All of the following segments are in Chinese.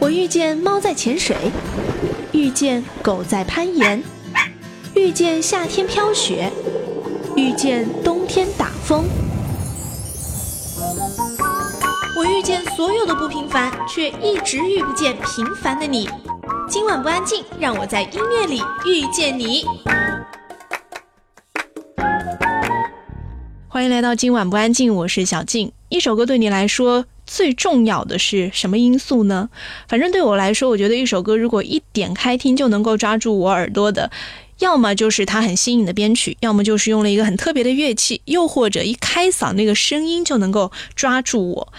我遇见猫在潜水，遇见狗在攀岩，遇见夏天飘雪，遇见冬天打风。我遇见所有的不平凡，却一直遇不见平凡的你。今晚不安静，让我在音乐里遇见你。欢迎来到今晚不安静，我是小静。一首歌对你来说。最重要的是什么因素呢？反正对我来说，我觉得一首歌如果一点开听就能够抓住我耳朵的，要么就是它很新颖的编曲，要么就是用了一个很特别的乐器，又或者一开嗓那个声音就能够抓住我。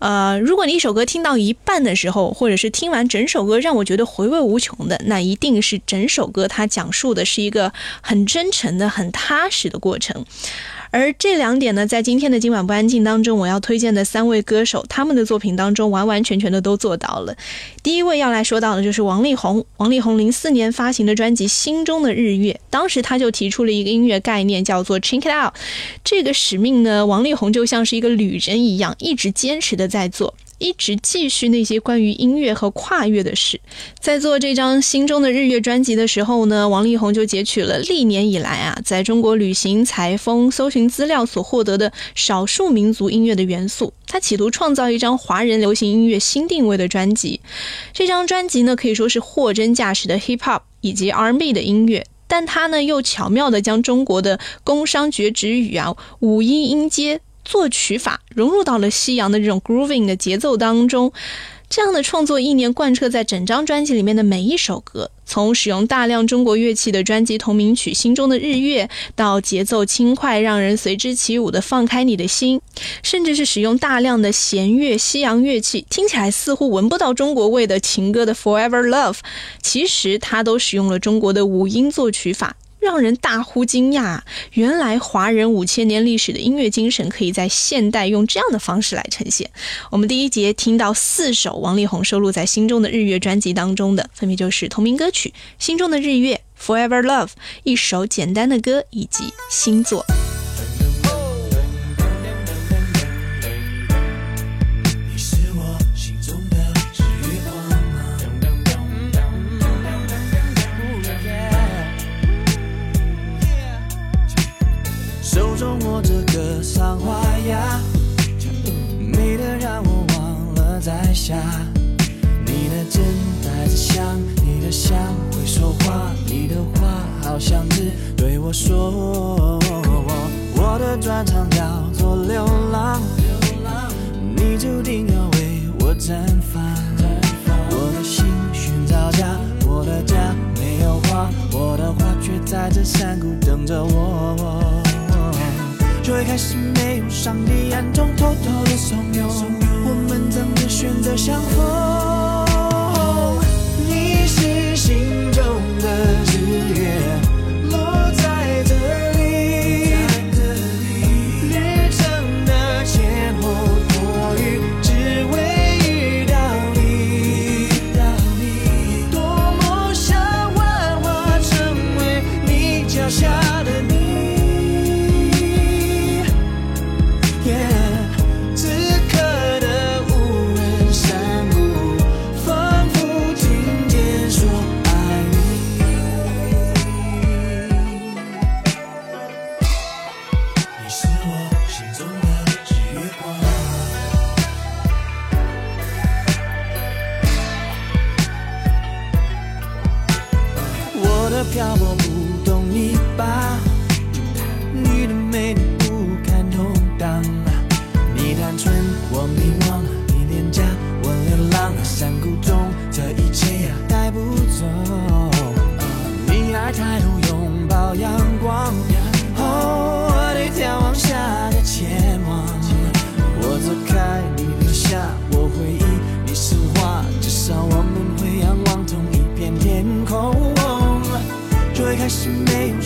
呃，如果你一首歌听到一半的时候，或者是听完整首歌让我觉得回味无穷的，那一定是整首歌它讲述的是一个很真诚的、很踏实的过程。而这两点呢，在今天的今晚不安静当中，我要推荐的三位歌手，他们的作品当中完完全全的都做到了。第一位要来说到的就是王力宏。王力宏零四年发行的专辑《心中的日月》，当时他就提出了一个音乐概念，叫做 “Check it out”。这个使命呢，王力宏就像是一个旅人一样，一直坚持的在做。一直继续那些关于音乐和跨越的事。在做这张《心中的日月》专辑的时候呢，王力宏就截取了历年以来啊，在中国旅行、采风、搜寻资料所获得的少数民族音乐的元素，他企图创造一张华人流行音乐新定位的专辑。这张专辑呢，可以说是货真价实的 hip hop 以及 R&B 的音乐，但他呢又巧妙地将中国的工商角徵羽啊、五音音阶。作曲法融入到了西洋的这种 grooving 的节奏当中，这样的创作意念贯彻在整张专辑里面的每一首歌，从使用大量中国乐器的专辑同名曲《心中的日月》，到节奏轻快让人随之起舞的《放开你的心》，甚至是使用大量的弦乐、西洋乐器，听起来似乎闻不到中国味的情歌的《Forever Love》，其实它都使用了中国的五音作曲法。让人大呼惊讶！原来华人五千年历史的音乐精神，可以在现代用这样的方式来呈现。我们第一节听到四首王力宏收录在《心中的日月》专辑当中的，分别就是同名歌曲《心中的日月》、《Forever Love》、一首简单的歌以及星座。赏花呀，美得让我忘了在下。你的真带着香，你的香会说话，你的话好像是对我说。我的专长叫做流浪，你注定要为我绽放。我的心寻找家，我的家没有花，我的花却在这山谷等着我。最开始没有上帝暗中偷偷的怂恿，我们怎么选择相逢？你是心中的日月。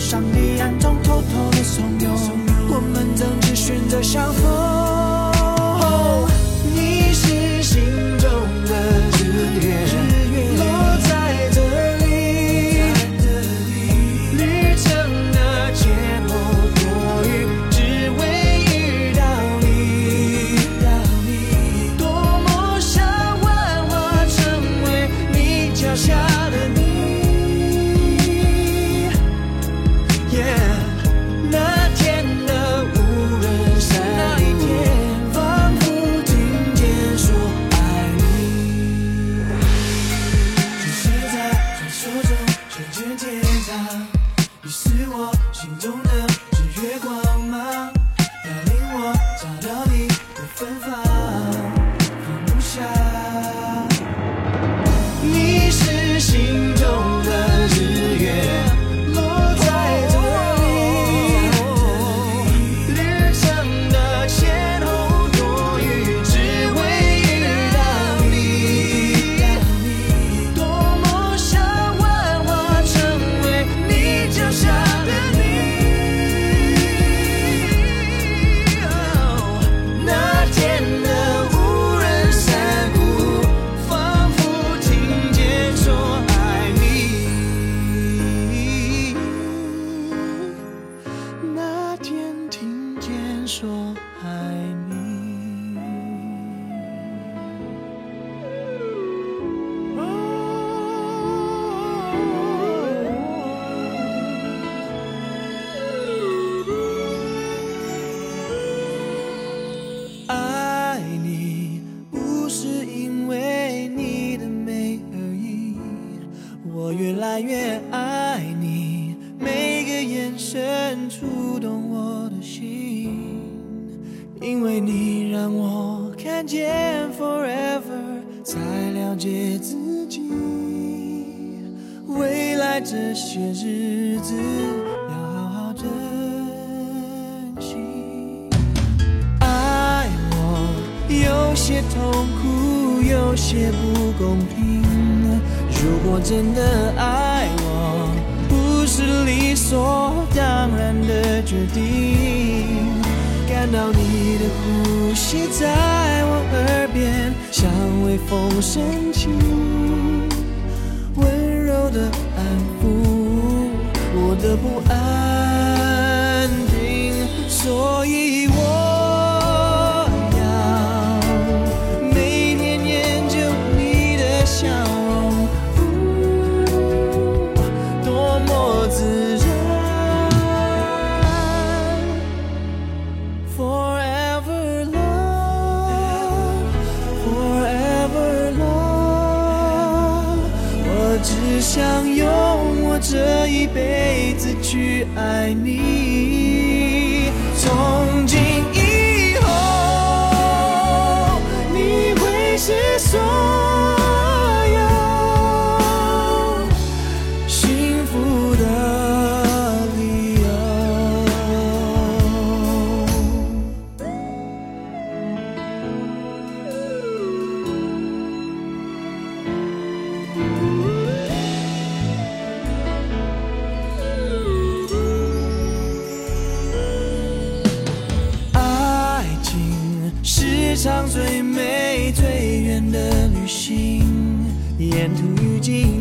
上堤暗中偷偷的怂恿，我们曾经选择相逢。些痛苦，有些不公平。如果真的爱我，不是理所当然的决定。感到你的呼吸在我耳边，像微风深情，温柔的安抚我的不安定。所以。我。上最美最远的旅行，沿途遇见。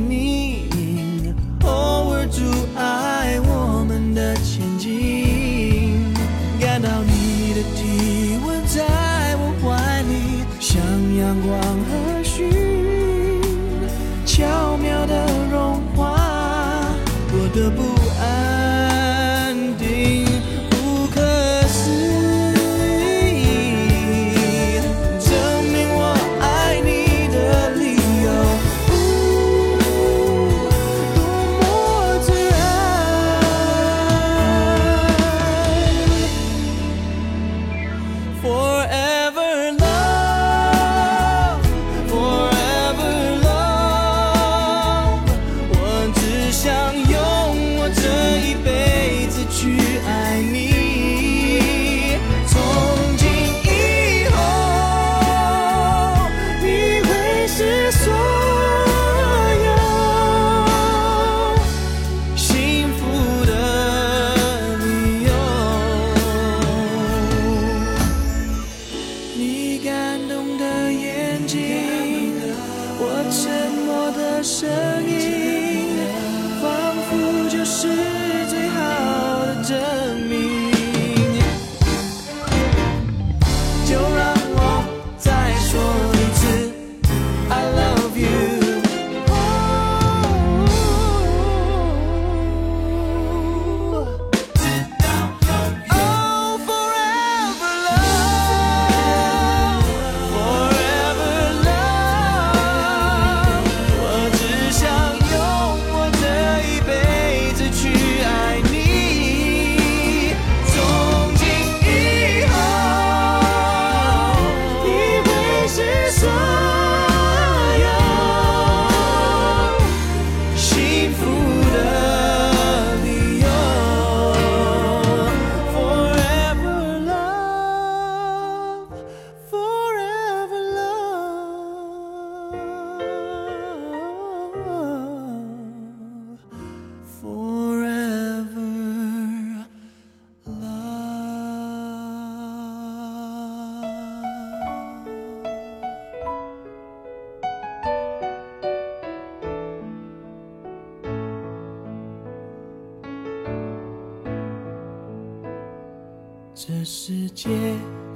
这世界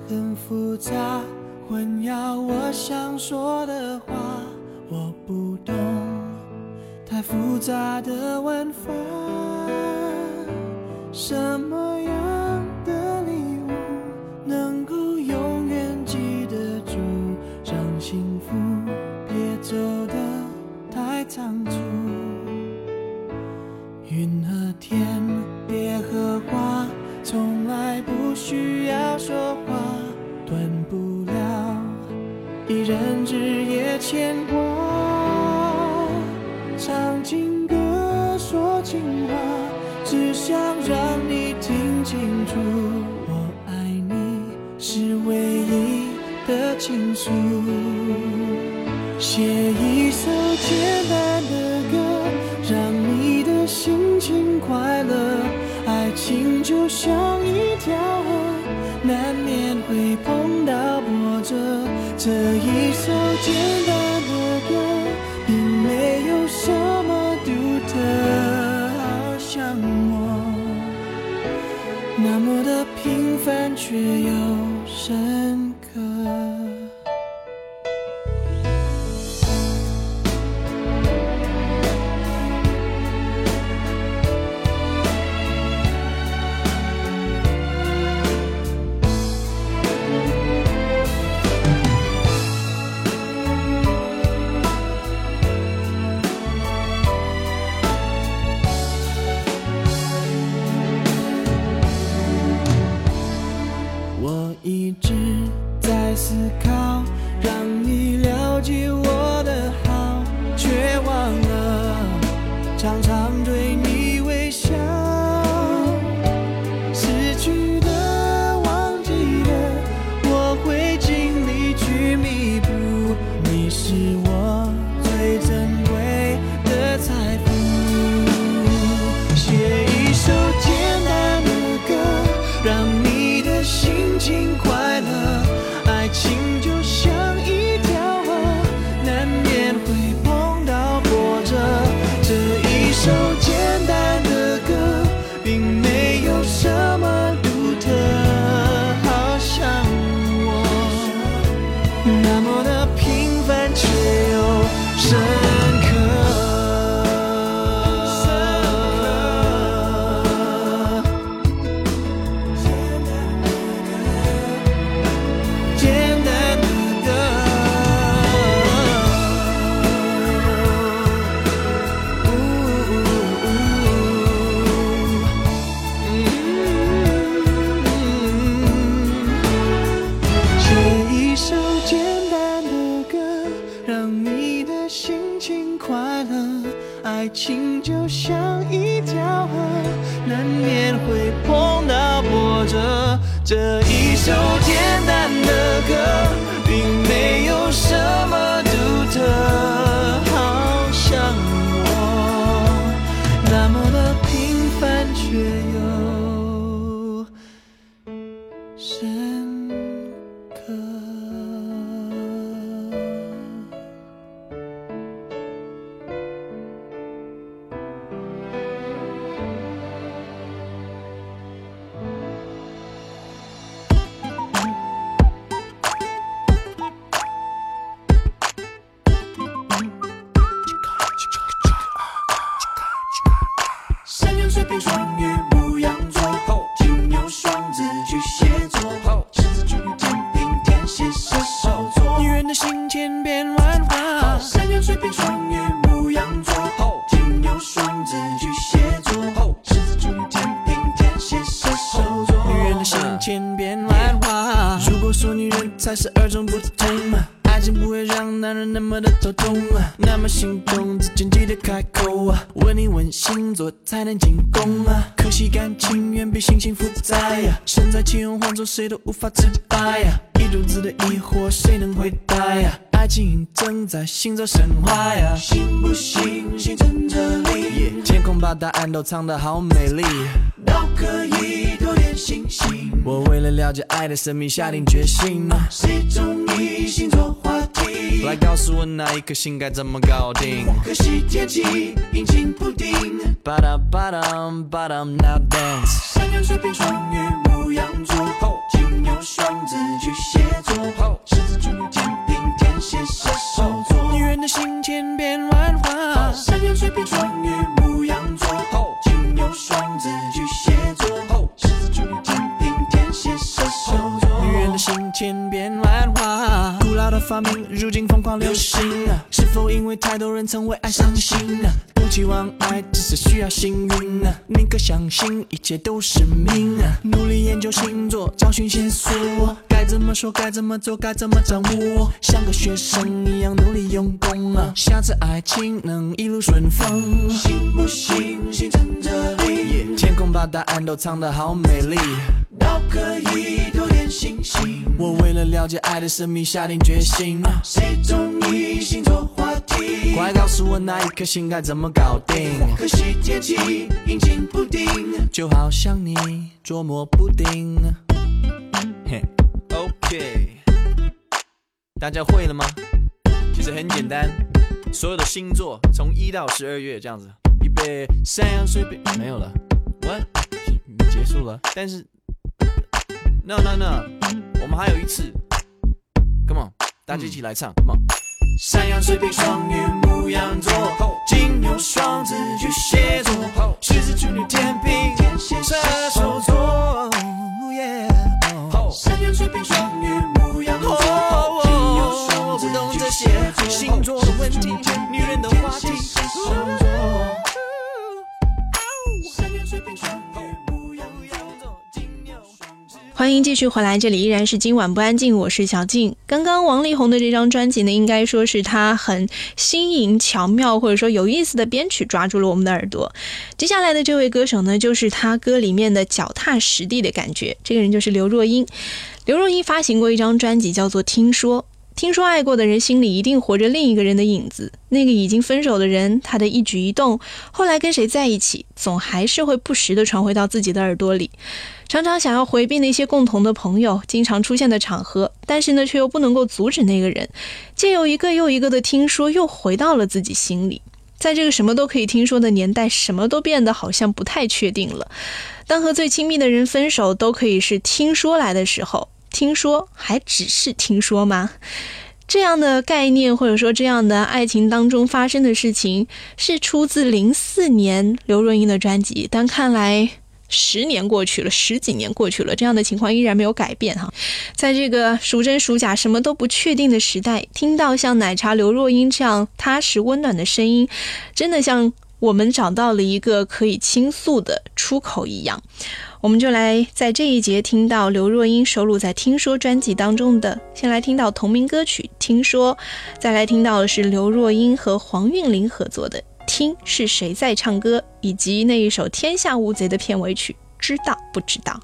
很复杂混淆我想说的话我不懂太复杂的玩法什么歌的心千变万化，山羊、水瓶、双鱼、牧羊座，金牛、双子、巨蟹座，狮子、处女、天平、天蝎、射手座。女人的心千变万化，如果说女人才是二种不同。爱情不会让男人那么的头痛，那么心动之前记得开口啊，问一问星座才能进攻啊。可惜感情远比心情复杂呀，身在其中换做谁都无法自拔呀，一肚子的疑惑谁能回答呀？爱情正在行走神话呀，信不信星辰这里，天空把答案都藏得好美丽，都可以多点星星。我为了了解爱的神秘下定决心，谁中意星座话题？来告诉我哪一颗星该怎么搞定？可惜天气阴晴不定。吧嗒吧嗒吧嗒，Now dance。山羊、水瓶、双鱼、牧羊座，金牛、双子、巨蟹座，狮子、处女、天平、天蝎、射手座。女人的心千变万化，山羊、水瓶、双鱼、牧羊座，金牛、双子、巨蟹座，狮子、处女、天平、天蝎、射手座。女人的心千变万化，的发明如今疯狂流行啊？是否因为太多人曾为爱伤心啊？不期望爱，只是需要幸运啊！宁可相信一切都是命啊！努力研究星座，找寻线索，该怎么说，该怎么做，该怎么掌握？像个学生一样努力用功啊！下次爱情能一路顺风，行不行？星辰这里，天空把答案都藏得好美丽，都可以多点信心。我为了了解爱的神秘下定决心，谁中意星座话题？快告诉我那一颗星该怎么搞定？可惜天气阴晴不定，就好像你捉摸不定。嘿，OK，大家会了吗？其实很简单，所有的星座从一到十二月这样子，预备，山没有了，What？结束了，但是 No No No，我们还有一次，Come on，大家一起来唱，Come on。山羊、水瓶、双鱼、牧羊座，金牛、双子、巨蟹座，狮子、处女、天平、天蝎、射手座。Yeah 山羊、水瓶、双鱼、牧羊座，金牛、双子、巨蟹座，星座的问题，女人的话题。欢迎继续回来，这里依然是今晚不安静，我是小静。刚刚王力宏的这张专辑呢，应该说是他很新颖、巧妙或者说有意思的编曲抓住了我们的耳朵。接下来的这位歌手呢，就是他歌里面的脚踏实地的感觉，这个人就是刘若英。刘若英发行过一张专辑，叫做《听说》。听说爱过的人心里一定活着另一个人的影子，那个已经分手的人，他的一举一动，后来跟谁在一起，总还是会不时地传回到自己的耳朵里。常常想要回避那些共同的朋友经常出现的场合，但是呢，却又不能够阻止那个人，借由一个又一个的听说，又回到了自己心里。在这个什么都可以听说的年代，什么都变得好像不太确定了。当和最亲密的人分手都可以是听说来的时候，听说还只是听说吗？这样的概念，或者说这样的爱情当中发生的事情，是出自零四年刘若英的专辑，但看来。十年过去了，十几年过去了，这样的情况依然没有改变哈。在这个孰真孰假、什么都不确定的时代，听到像奶茶刘若英这样踏实温暖的声音，真的像我们找到了一个可以倾诉的出口一样。我们就来在这一节听到刘若英收录在《听说》专辑当中的，先来听到同名歌曲《听说》，再来听到的是刘若英和黄韵玲合作的。听是谁在唱歌，以及那一首《天下无贼》的片尾曲，知道不知道？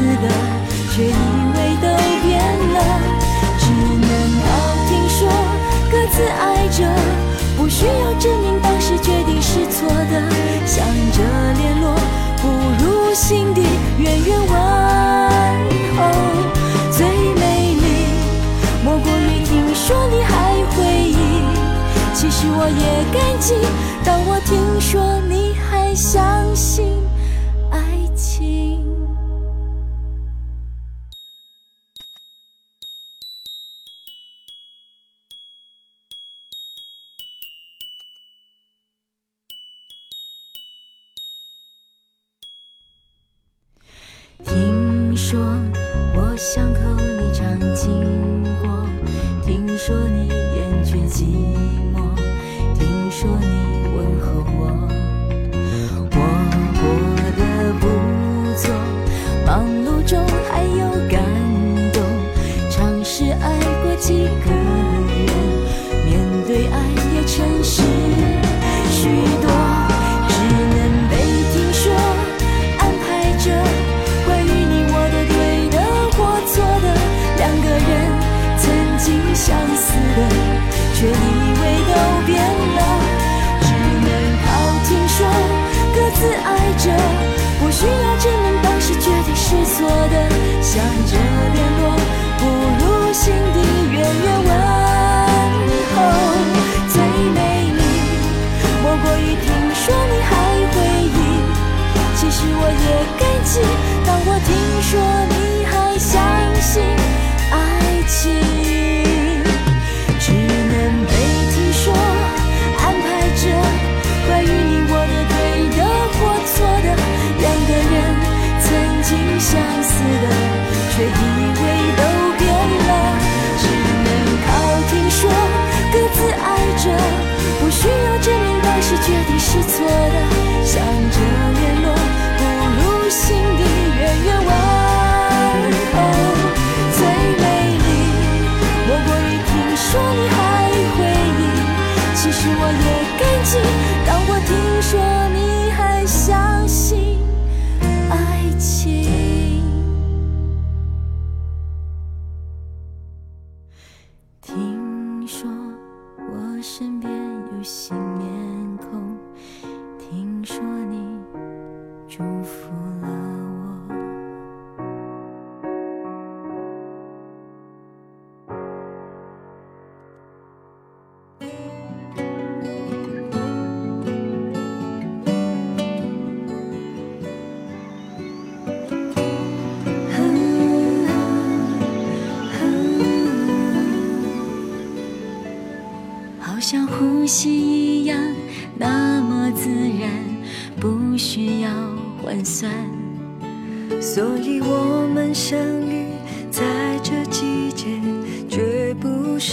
似的，却以为都变了，只能靠听说各自爱着，不需要证明当时决定是错的，想着联络，不如心底远远问候。最美丽莫过于听说你还回忆。其实我也感激，当我听说你还想说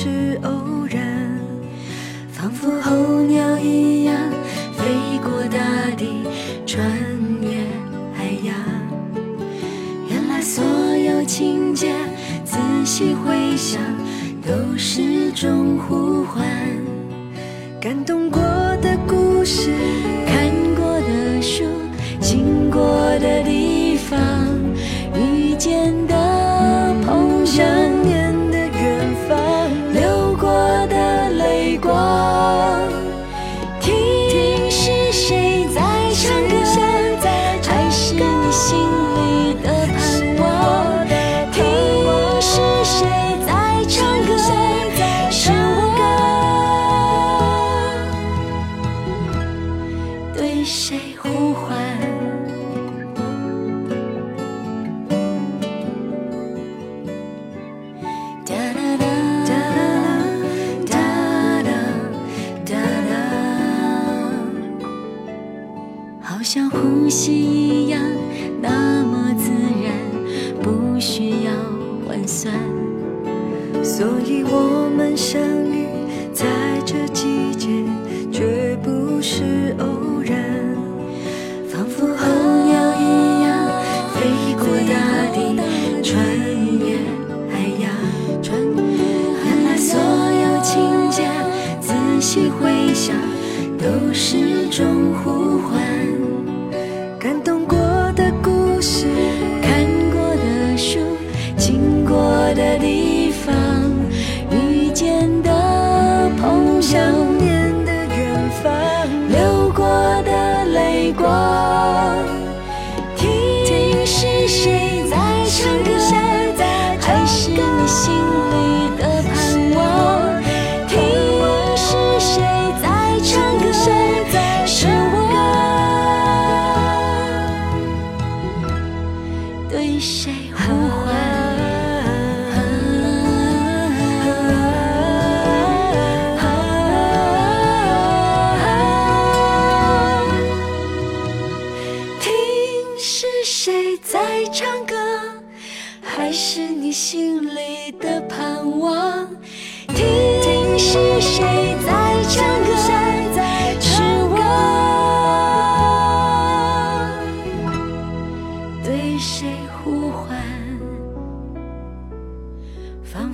是偶然仿佛候鸟一样飞过大地穿越海洋原来所有情节仔细回想都是种呼唤感动过的故事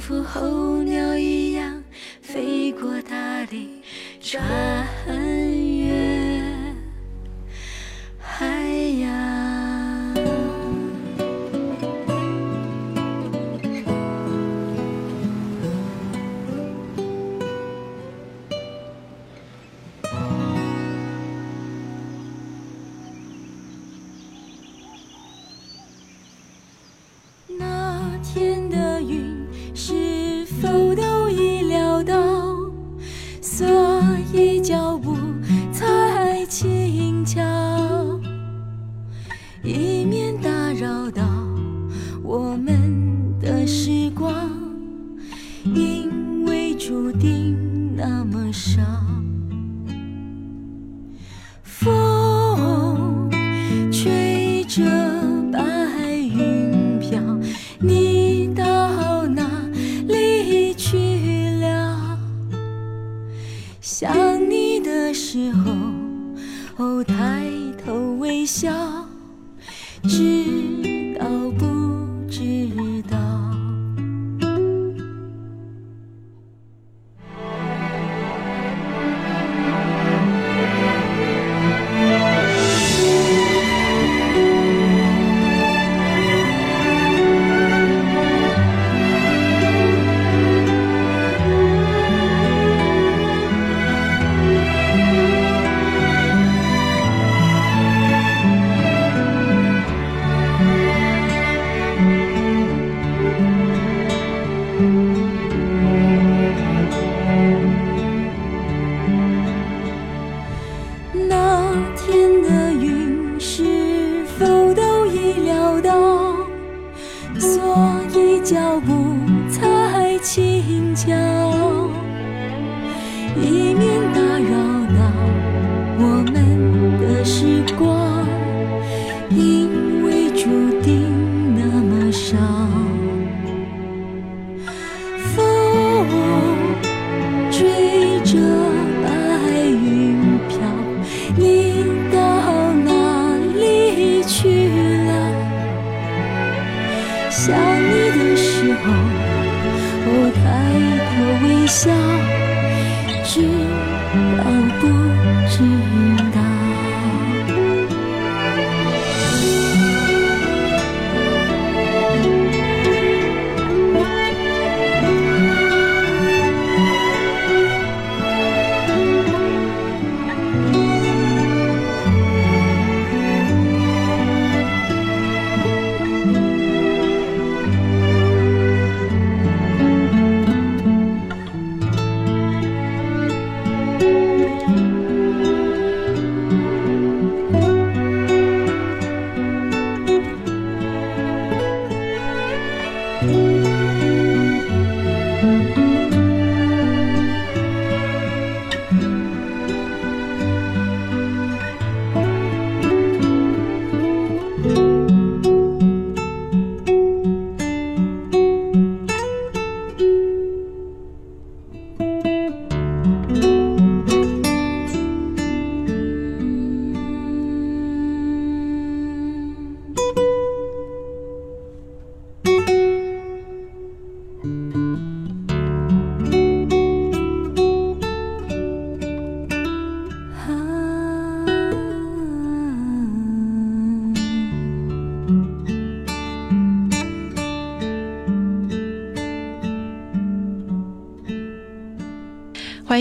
像候鸟一样飞过大地穿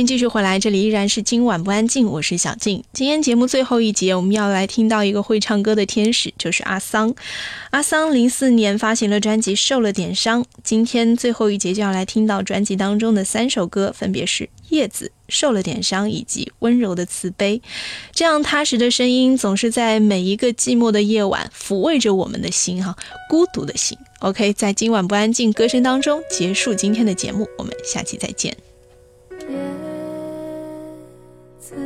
继续回来，这里依然是今晚不安静，我是小静。今天节目最后一节，我们要来听到一个会唱歌的天使，就是阿桑。阿桑零四年发行了专辑《受了点伤》，今天最后一节就要来听到专辑当中的三首歌，分别是《叶子》、《受了点伤》以及《温柔的慈悲》。这样踏实的声音，总是在每一个寂寞的夜晚抚慰着我们的心，哈，孤独的心。OK，在今晚不安静歌声当中结束今天的节目，我们下期再见。子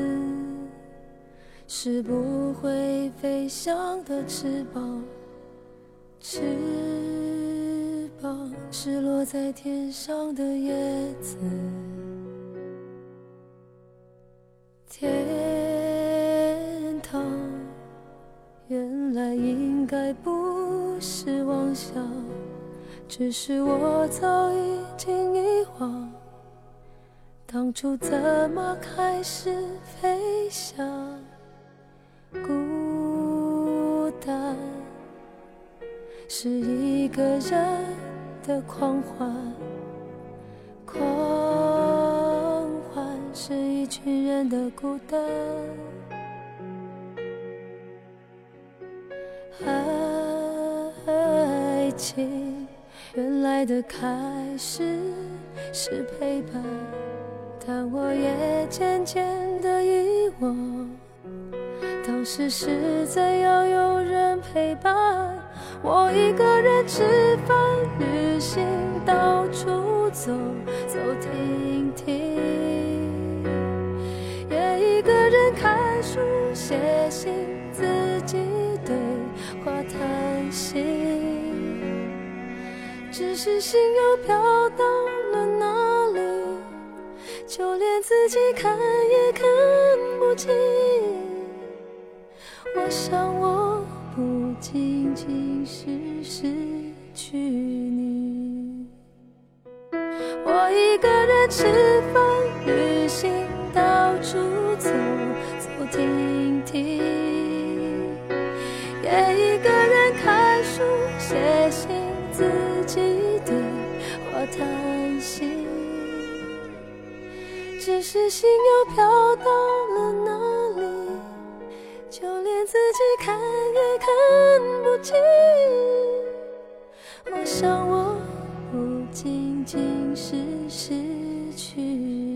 是不会飞翔的翅膀，翅膀是落在天上的叶子。天堂原来应该不是妄想，只是我早已经遗忘。当初怎么开始飞翔？孤单是一个人的狂欢，狂欢是一群人的孤单。爱情原来的开始是陪伴。但我也渐渐的遗忘，当时是怎样有人陪伴我一个人吃饭、旅行、到处走走停停，也一个人看书、写信，自己对话谈心，只是心又飘到？就连自己看也看不清，我想我不仅仅是失去你。我一个人吃饭、旅行、到处走走停停，也一个人看书、写信，自己对话只是心又飘到了哪里？就连自己看也看不清。我想我不仅仅是失去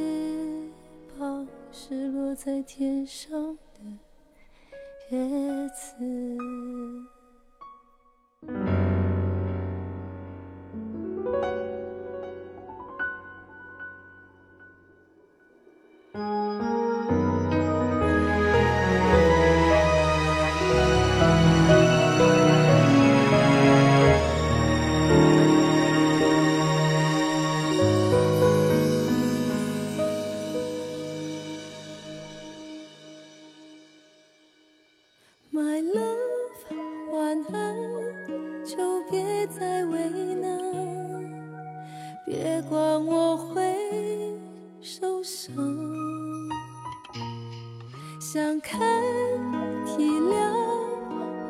是落在天上的叶子。想看，体谅，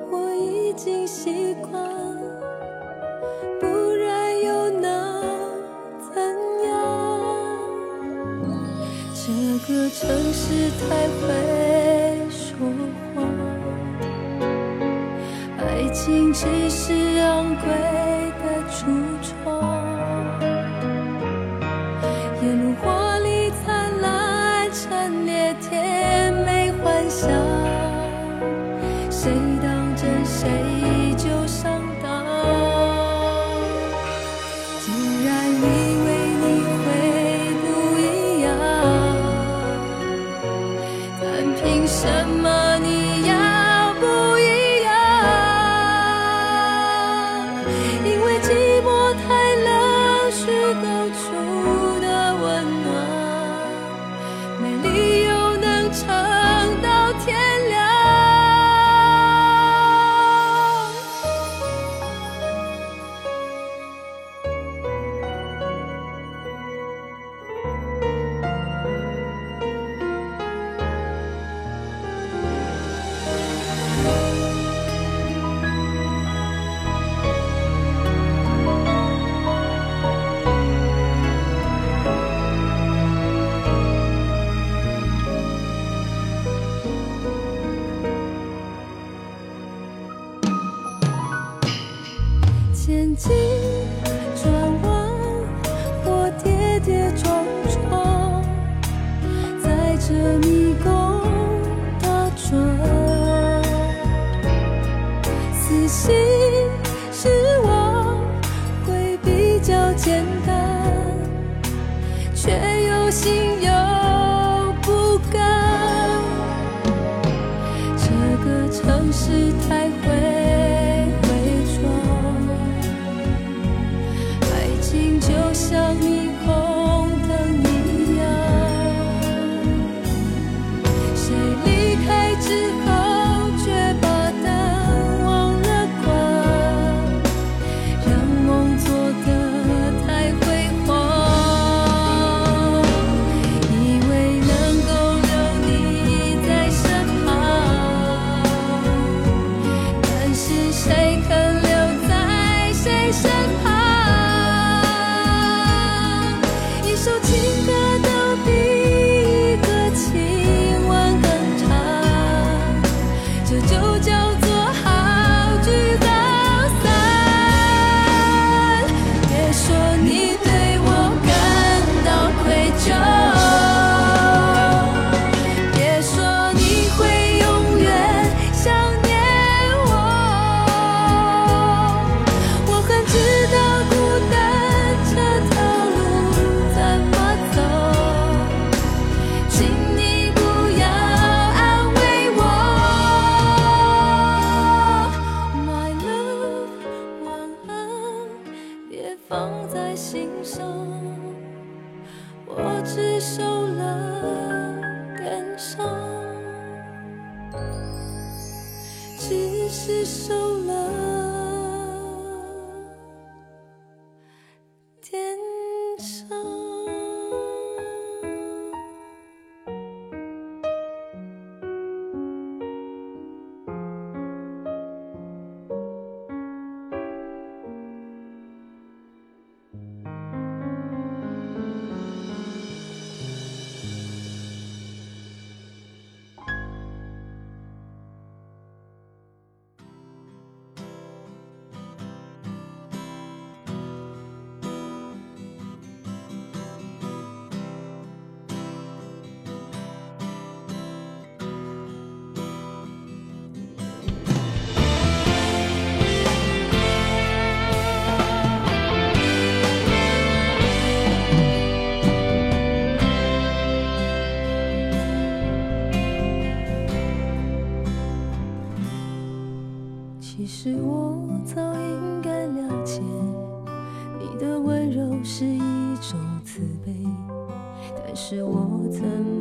我已经习惯，不然又能怎样？这个城市太会说谎，爱情只是昂贵。是我怎么